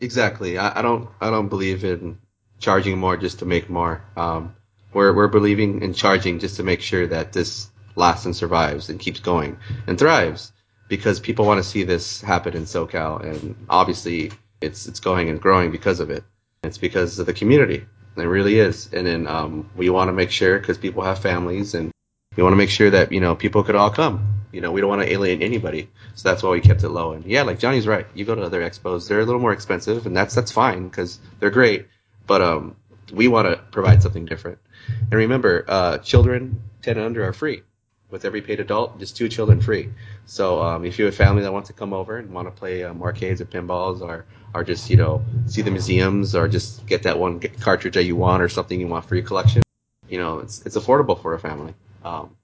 exactly. I, I don't I don't believe in charging more just to make more. Um, we're, we're believing in charging just to make sure that this lasts and survives and keeps going and thrives because people want to see this happen in SoCal and obviously it's it's going and growing because of it. It's because of the community. It really is. And then um, we want to make sure because people have families and we want to make sure that you know people could all come. You know, we don't want to alienate anybody, so that's why we kept it low. And yeah, like Johnny's right. You go to other expos, they're a little more expensive, and that's that's fine because they're great. But um, we want to provide something different. And remember, uh, children 10 and under are free. With every paid adult, just two children free. So um, if you have a family that wants to come over and want to play um, arcades or pinballs or, or just, you know, see the museums or just get that one cartridge that you want or something you want for your collection, you know, it's, it's affordable for a family. Um,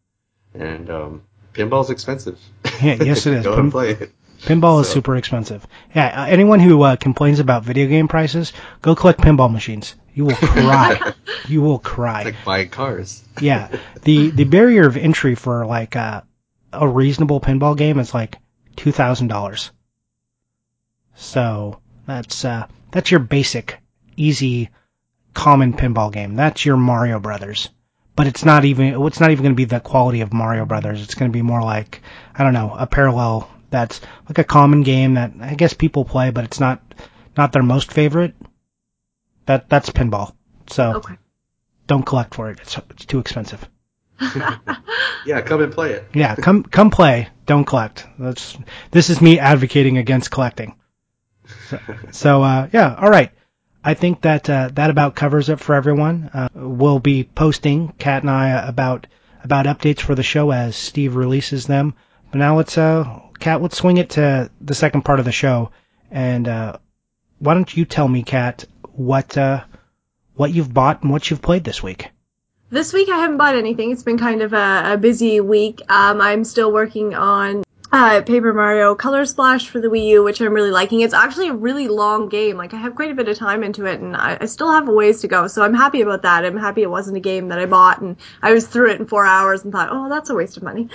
and um, pinball's expensive. Yeah, yes, it is. Go and play it. Pinball is super expensive. Yeah, uh, anyone who uh, complains about video game prices, go collect pinball machines. You will cry. you will cry. Like buying cars. yeah, the the barrier of entry for like uh, a reasonable pinball game is like two thousand dollars. So that's uh, that's your basic, easy, common pinball game. That's your Mario Brothers. But it's not even it's not even going to be the quality of Mario Brothers. It's going to be more like I don't know a parallel that's like a common game that I guess people play, but it's not not their most favorite. That that's pinball. So Okay. don't collect for it. It's, it's too expensive. Yeah, come and play it. Yeah, come come play. Don't collect. That's this is me advocating against collecting. So, so uh, yeah, all right. I think that uh, that about covers it for everyone. Uh, we'll be posting Kat and I about about updates for the show as Steve releases them. But now let's uh, Kat, let's swing it to the second part of the show, and uh, why don't you tell me, Kat, what uh, what you've bought and what you've played this week? This week I haven't bought anything. It's been kind of a, a busy week. Um, I'm still working on uh, Paper Mario Color Splash for the Wii U, which I'm really liking. It's actually a really long game. Like I have quite a bit of time into it, and I, I still have a ways to go. So I'm happy about that. I'm happy it wasn't a game that I bought and I was through it in four hours and thought, oh, that's a waste of money.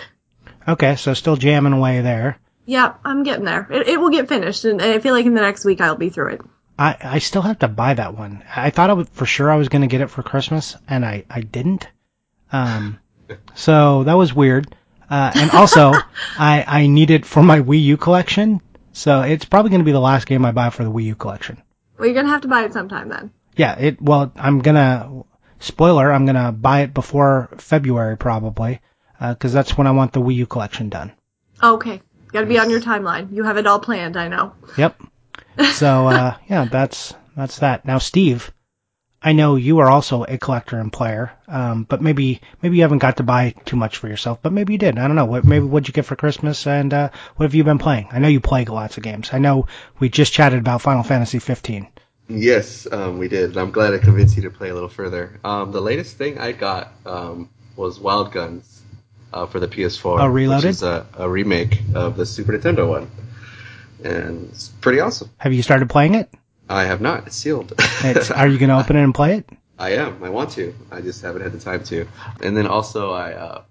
Okay, so still jamming away there. Yeah, I'm getting there. It, it will get finished, and I feel like in the next week I'll be through it. I, I still have to buy that one. I thought I would, for sure I was going to get it for Christmas, and I, I didn't. Um, so that was weird. Uh, and also, I, I need it for my Wii U collection, so it's probably going to be the last game I buy for the Wii U collection. Well, you're gonna have to buy it sometime then. Yeah, it, well, I'm gonna, spoiler, I'm gonna buy it before February probably, uh, cause that's when I want the Wii U collection done. Okay, gotta be on your timeline. You have it all planned. I know. Yep. So, uh, yeah, that's, that's that. Now, Steve, I know you are also a collector and player, um, but maybe maybe you haven't got to buy too much for yourself, but maybe you did. I don't know. What maybe what'd you get for Christmas, and uh, what have you been playing? I know you play lots of games. I know we just chatted about Final Fantasy 15. Yes, um, we did. I'm glad I convinced you to play a little further. Um, the latest thing I got um, was Wild Guns uh, for the PS4. Oh, Reloaded? Which is a, a remake of the Super Nintendo one. And it's pretty awesome. Have you started playing it? I have not. It's sealed. It's, are you going to open it and play it? I am. I want to. I just haven't had the time to. And then also I uh,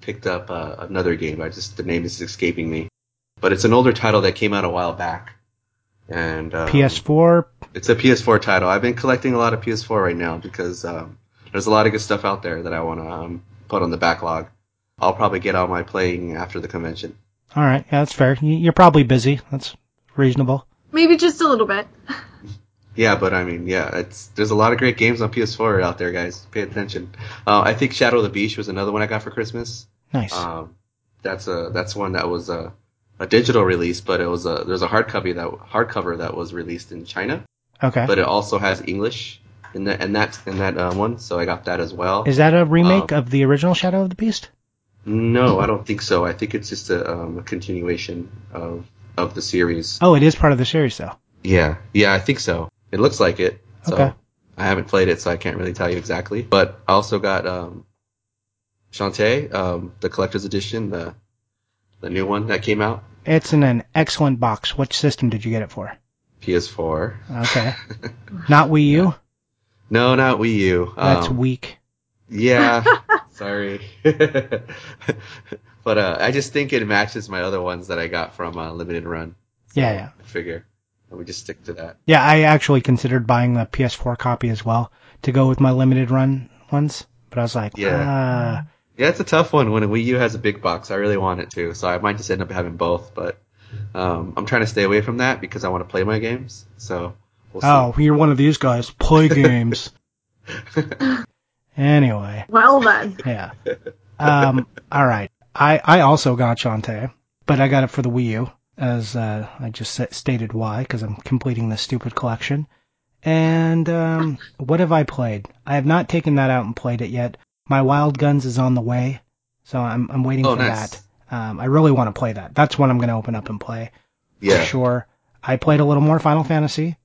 picked up uh, another game. I just the name is escaping me, but it's an older title that came out a while back. And um, PS4. It's a PS4 title. I've been collecting a lot of PS4 right now because um, there's a lot of good stuff out there that I want to um, put on the backlog. I'll probably get on my playing after the convention. All right, yeah, that's fair. You- You're probably busy. That's reasonable. Maybe just a little bit. Yeah, but I mean, yeah, it's there's a lot of great games on PS4 out there, guys. Pay attention. Uh, I think Shadow of the Beast was another one I got for Christmas. Nice. Um, that's a that's one that was a, a digital release, but it was a there's a hardcover that hardcover that was released in China, okay. but it also has English in that in that in that uh, one, so I got that as well. Is that a remake um, of the original Shadow of the Beast? no, I don't think so. I think it's just a, um, a continuation of of the series. Oh, it is part of the series, though. Yeah, yeah, I think so. It looks like it. So Okay. I haven't played it, so I can't really tell you exactly. But I also got um, Shantae, um, the collector's edition, the the new one that came out, It's in an excellent box. Which system did you get it for? PS4. Okay. Not Wii U? No, not Wii U. That's Um, weak. yeah. sorry. but uh, I just think it matches my other ones that I got from uh, Limited Run. So Yeah, yeah. I figure we just stick to that. Yeah, I actually considered buying the PS4 copy as well to go with my limited run ones, but I was like, Yeah. ah, Yeah, it's a tough one when a Wii U has a big box. I really want it too, so I might just end up having both. But um, I'm trying to stay away from that because I want to play my games. So we'll see. oh, you're one of these guys. Play games. anyway, Well then. yeah. Um, all right. I, I also got Shantae, but I got it for the Wii U, as uh, I just stated why, because I'm completing this stupid collection. And um, what have I played? I have not taken that out and played it yet. My Wild Guns is on the way, so I'm I'm waiting Oh, for nice. that. Um, I really want to play that. That's one I'm going to open up and play yeah. for sure. I played a little more Final Fantasy.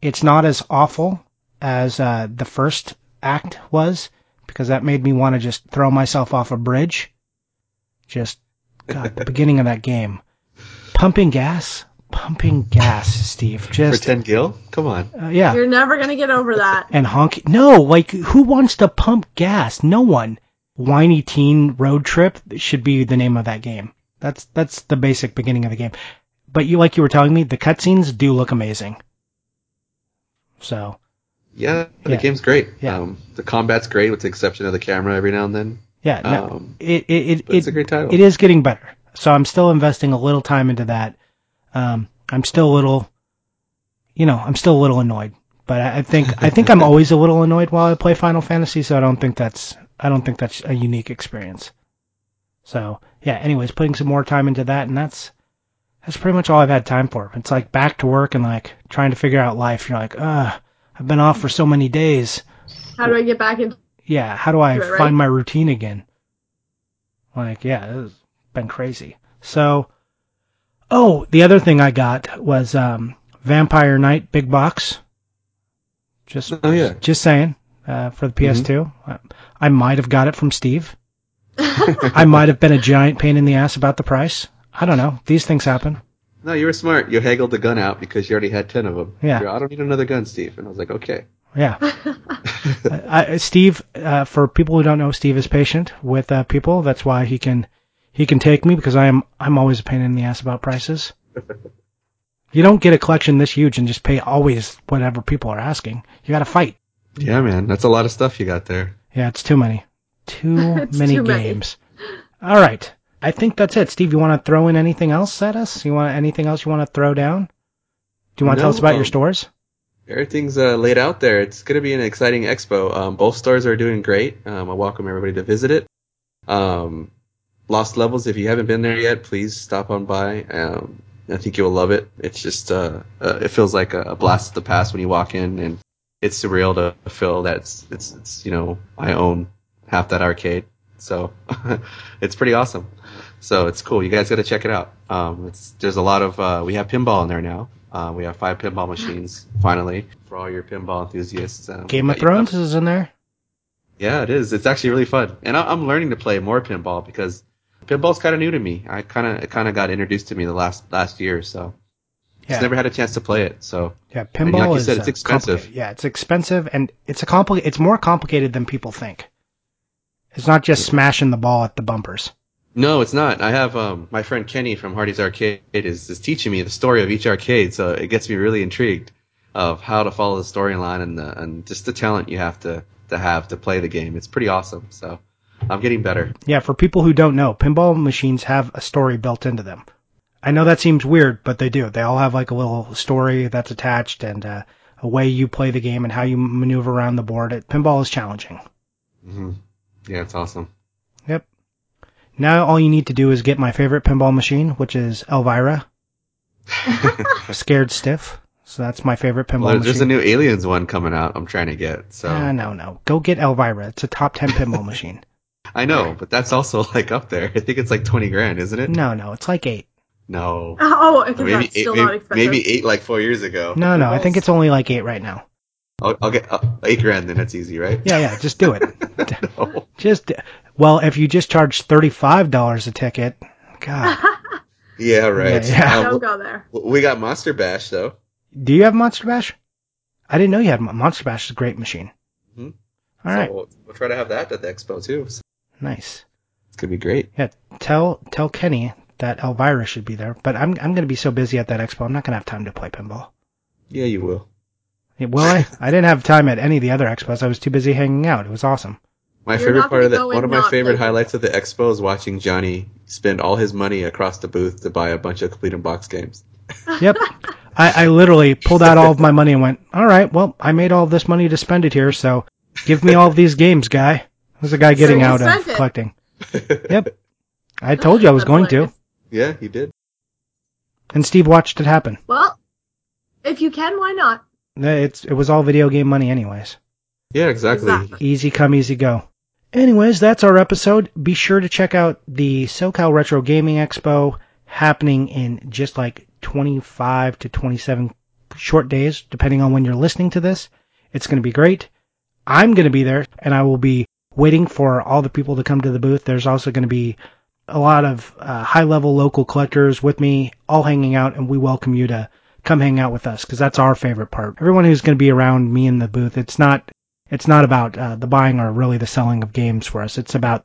It's not as awful as uh, the first act was because that made me want to just throw myself off a bridge. Just God, the beginning of that game, pumping gas, pumping gas, Steve. For Just 10 gil? Come on. uh, yeah, You're never gonna get over that. and honk. No, like who wants to pump gas? No one. Whiny teen road trip should be the name of that game. That's that's the basic beginning of the game. But you like you were telling me, the cutscenes do look amazing. So Yeah, the Yeah. game's great. Yeah. Um, the combat's great with the exception of the camera every now and then. yeah, no, Um, it it it, it's a great title. it is getting better. So I'm still investing a little time into that. Um, I'm still a little, you know, I'm still a little annoyed. But I, I think I think I'm always a little annoyed while I play Final Fantasy. So I don't think that's I don't think that's a unique experience. So yeah. Anyways, putting some more time into that, and that's that's pretty much all I've had time for. It's like back to work and like trying to figure out life. You're like, ah, I've been off for so many days. How do I get back into Yeah, how do I Right, right. find my routine again? Like, yeah, it's been crazy. So, oh, the other thing I got was um, Vampire Night Big Box. Just, Oh, yeah. just saying, uh, for the PS2. I, I might have got it from Steve. I might have been a giant pain in the ass about the price. I don't know. These things happen. No, you were smart. You haggled the gun out because you already had 10 of them. Yeah. You're, I don't need another gun, Steve. And I was like, okay. Yeah. I, I- Steve, uh, for people who don't know, Steve is patient with uh, people. That's why he can he can take me because I am I'm always a pain in the ass about prices. You don't get a collection this huge and just pay always whatever people are asking. You got to fight. Yeah, man. That's a lot of stuff you got there. Yeah, it's too many, too many too many. games. All right, I think that's it. Steve, you want to throw in anything else at us? You want anything else you want to throw down? Do you want to tell us about your um, stores? Everything's uh, laid out there. It's going to be an exciting expo. Um, both stores are doing great. Um, I welcome everybody to visit it. Um, Lost Levels, if you haven't been there yet, please stop on by. Um, I think you'll love it. It's just, uh, uh, it feels like a, a blast of the past when you walk in and it's surreal to feel that it's, it's, it's you know I own half that arcade, so it's pretty awesome. So it's cool. You guys got to check it out. Um, it's there's a lot of uh, we have pinball in there now. Uh, we have five pinball machines finally for all your pinball enthusiasts. Um, Game of Thrones is in there. Yeah, it is. It's actually really fun, and I, I'm learning to play more pinball because pinball's kind of new to me. I kind of it kind of got introduced to me the last last year, so Yeah. just never had a chance to play it. So Yeah, pinball like you is said, it's expensive. Yeah, it's expensive and it's a compli- It's more complicated than people think. It's not just smashing the ball at the bumpers. no, it's not. I have um my friend Kenny from Hardy's Arcade is is teaching me the story of each arcade, so it gets me really intrigued of how to follow the storyline and the and just the talent you have to to have to play the game. It's pretty awesome. So I'm getting better. Yeah, for people who don't know, pinball machines have a story built into them. I know that seems weird, but they do. They all have like a little story that's attached and uh, a way you play the game and how you maneuver around the board. It, pinball is challenging. hmm Yeah, it's awesome. Yep. Now all you need to do is get my favorite pinball machine, which is Elvira. Scared Stiff. So that's my favorite pinball Well, machine. there's a new Aliens one coming out. I'm trying to get. So Ah, no, no. Go get Elvira. It's a top 10 pinball machine. I know, but that's also like up there. I think it's like 20 grand, isn't it? No, no. It's like 8. No. Oh, because Maybe that's eight, still maybe, not expensive. maybe eight like four years ago. No, no. I think it's only like 8 right now. I'll, I'll get uh, eight grand, then that's easy, right? Yeah, yeah. Just do it. no. Just, well, if you just charge $35 a ticket, God. Yeah, right. Yeah, yeah. Um, Don't go there. we got Monster Bash though. Do you have Monster Bash? I didn't know you had Monster Bash. is a great machine. Mhm. All right. So we'll, we'll try to have that at the expo too. So Nice. it's gonna be great. Yeah. Tell tell Kenny that Elvira should be there, but I'm I'm going to be so busy at that expo. I'm not going to have time to play pinball. Yeah, you will. Yeah, Will I? I didn't have time at any of the other expos. I was too busy hanging out. It was awesome. My You're favorite part of that, one of my favorite play highlights of the expo is watching Johnny spend all his money across the booth to buy a bunch of complete in box games. Yep. I, I literally pulled out all of my money and went, all right, well, I made all this money to spend it here, so give me all of these games, guy. There's a guy getting you out of it. collecting. Yep. I told you I was going to. Yeah, he did. And Steve watched it happen. Well, if you can, why not? It's, it was all video game money anyways. Yeah, exactly. Exactly. Easy come, easy go. Anyways, that's our episode. Be sure to check out the SoCal Retro Gaming Expo happening in just like 25 to 27 short days, depending on when you're listening to this. It's going to be great. I'm going to be there, and I will be waiting for all the people to come to the booth. There's also going to be a lot of uh, high-level local collectors with me, all hanging out, and we welcome you to come hang out with us because that's our favorite part. Everyone who's going to be around me in the booth, it's not it's not about uh, the buying or really the selling of games for us. It's about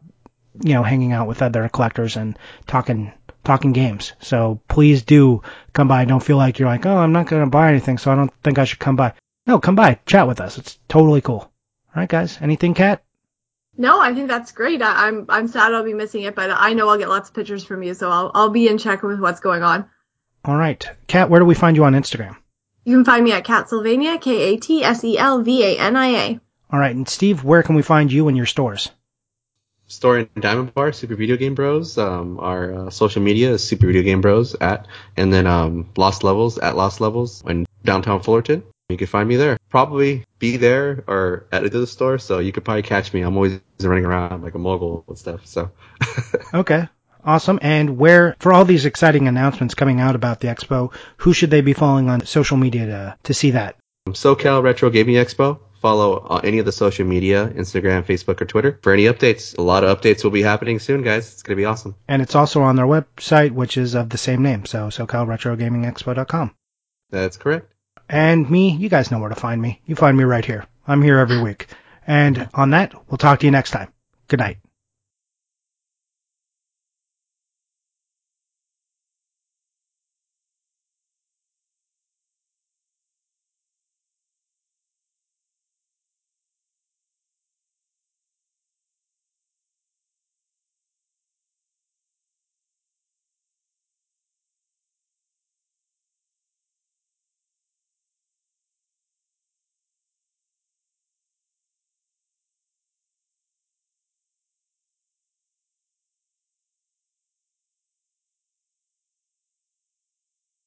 you know hanging out with other collectors and talking talking games. So please do come by. Don't feel like you're like, oh, I'm not going to buy anything, so I don't think I should come by. No, come by, chat with us. It's totally cool. All right, guys. Anything, Kat? No, I think that's great. I, I'm I'm sad I'll be missing it, but I know I'll get lots of pictures from you, so I'll I'll be in check with what's going on. All right, Kat. Where do we find you on Instagram? You can find me at Katselvania, K A T S E L V A N I A. All right, and Steve, where can we find you in your stores? Store in Diamond Bar, Super Video Game Bros. Um, our uh, social media is Super Video Game Bros at, and then um, Lost Levels at Lost Levels in downtown Fullerton. You can find me there. Probably be there or at the store, so you could probably catch me. I'm always running around like a mogul and stuff. So Okay, awesome. And where, for all these exciting announcements coming out about the expo, who should they be following on social media to to see that? SoCal Retro Gaming Expo. Follow uh, any of the social media, Instagram, Facebook, or Twitter for any updates. A lot of updates will be happening soon, guys. It's gonna be awesome. And it's also on their website, which is of the same name, so SoCalRetroGamingExpo.com. That's correct. And me, you guys know where to find me. You find me right here. I'm here every week. And on that, we'll talk to you next time. Good night.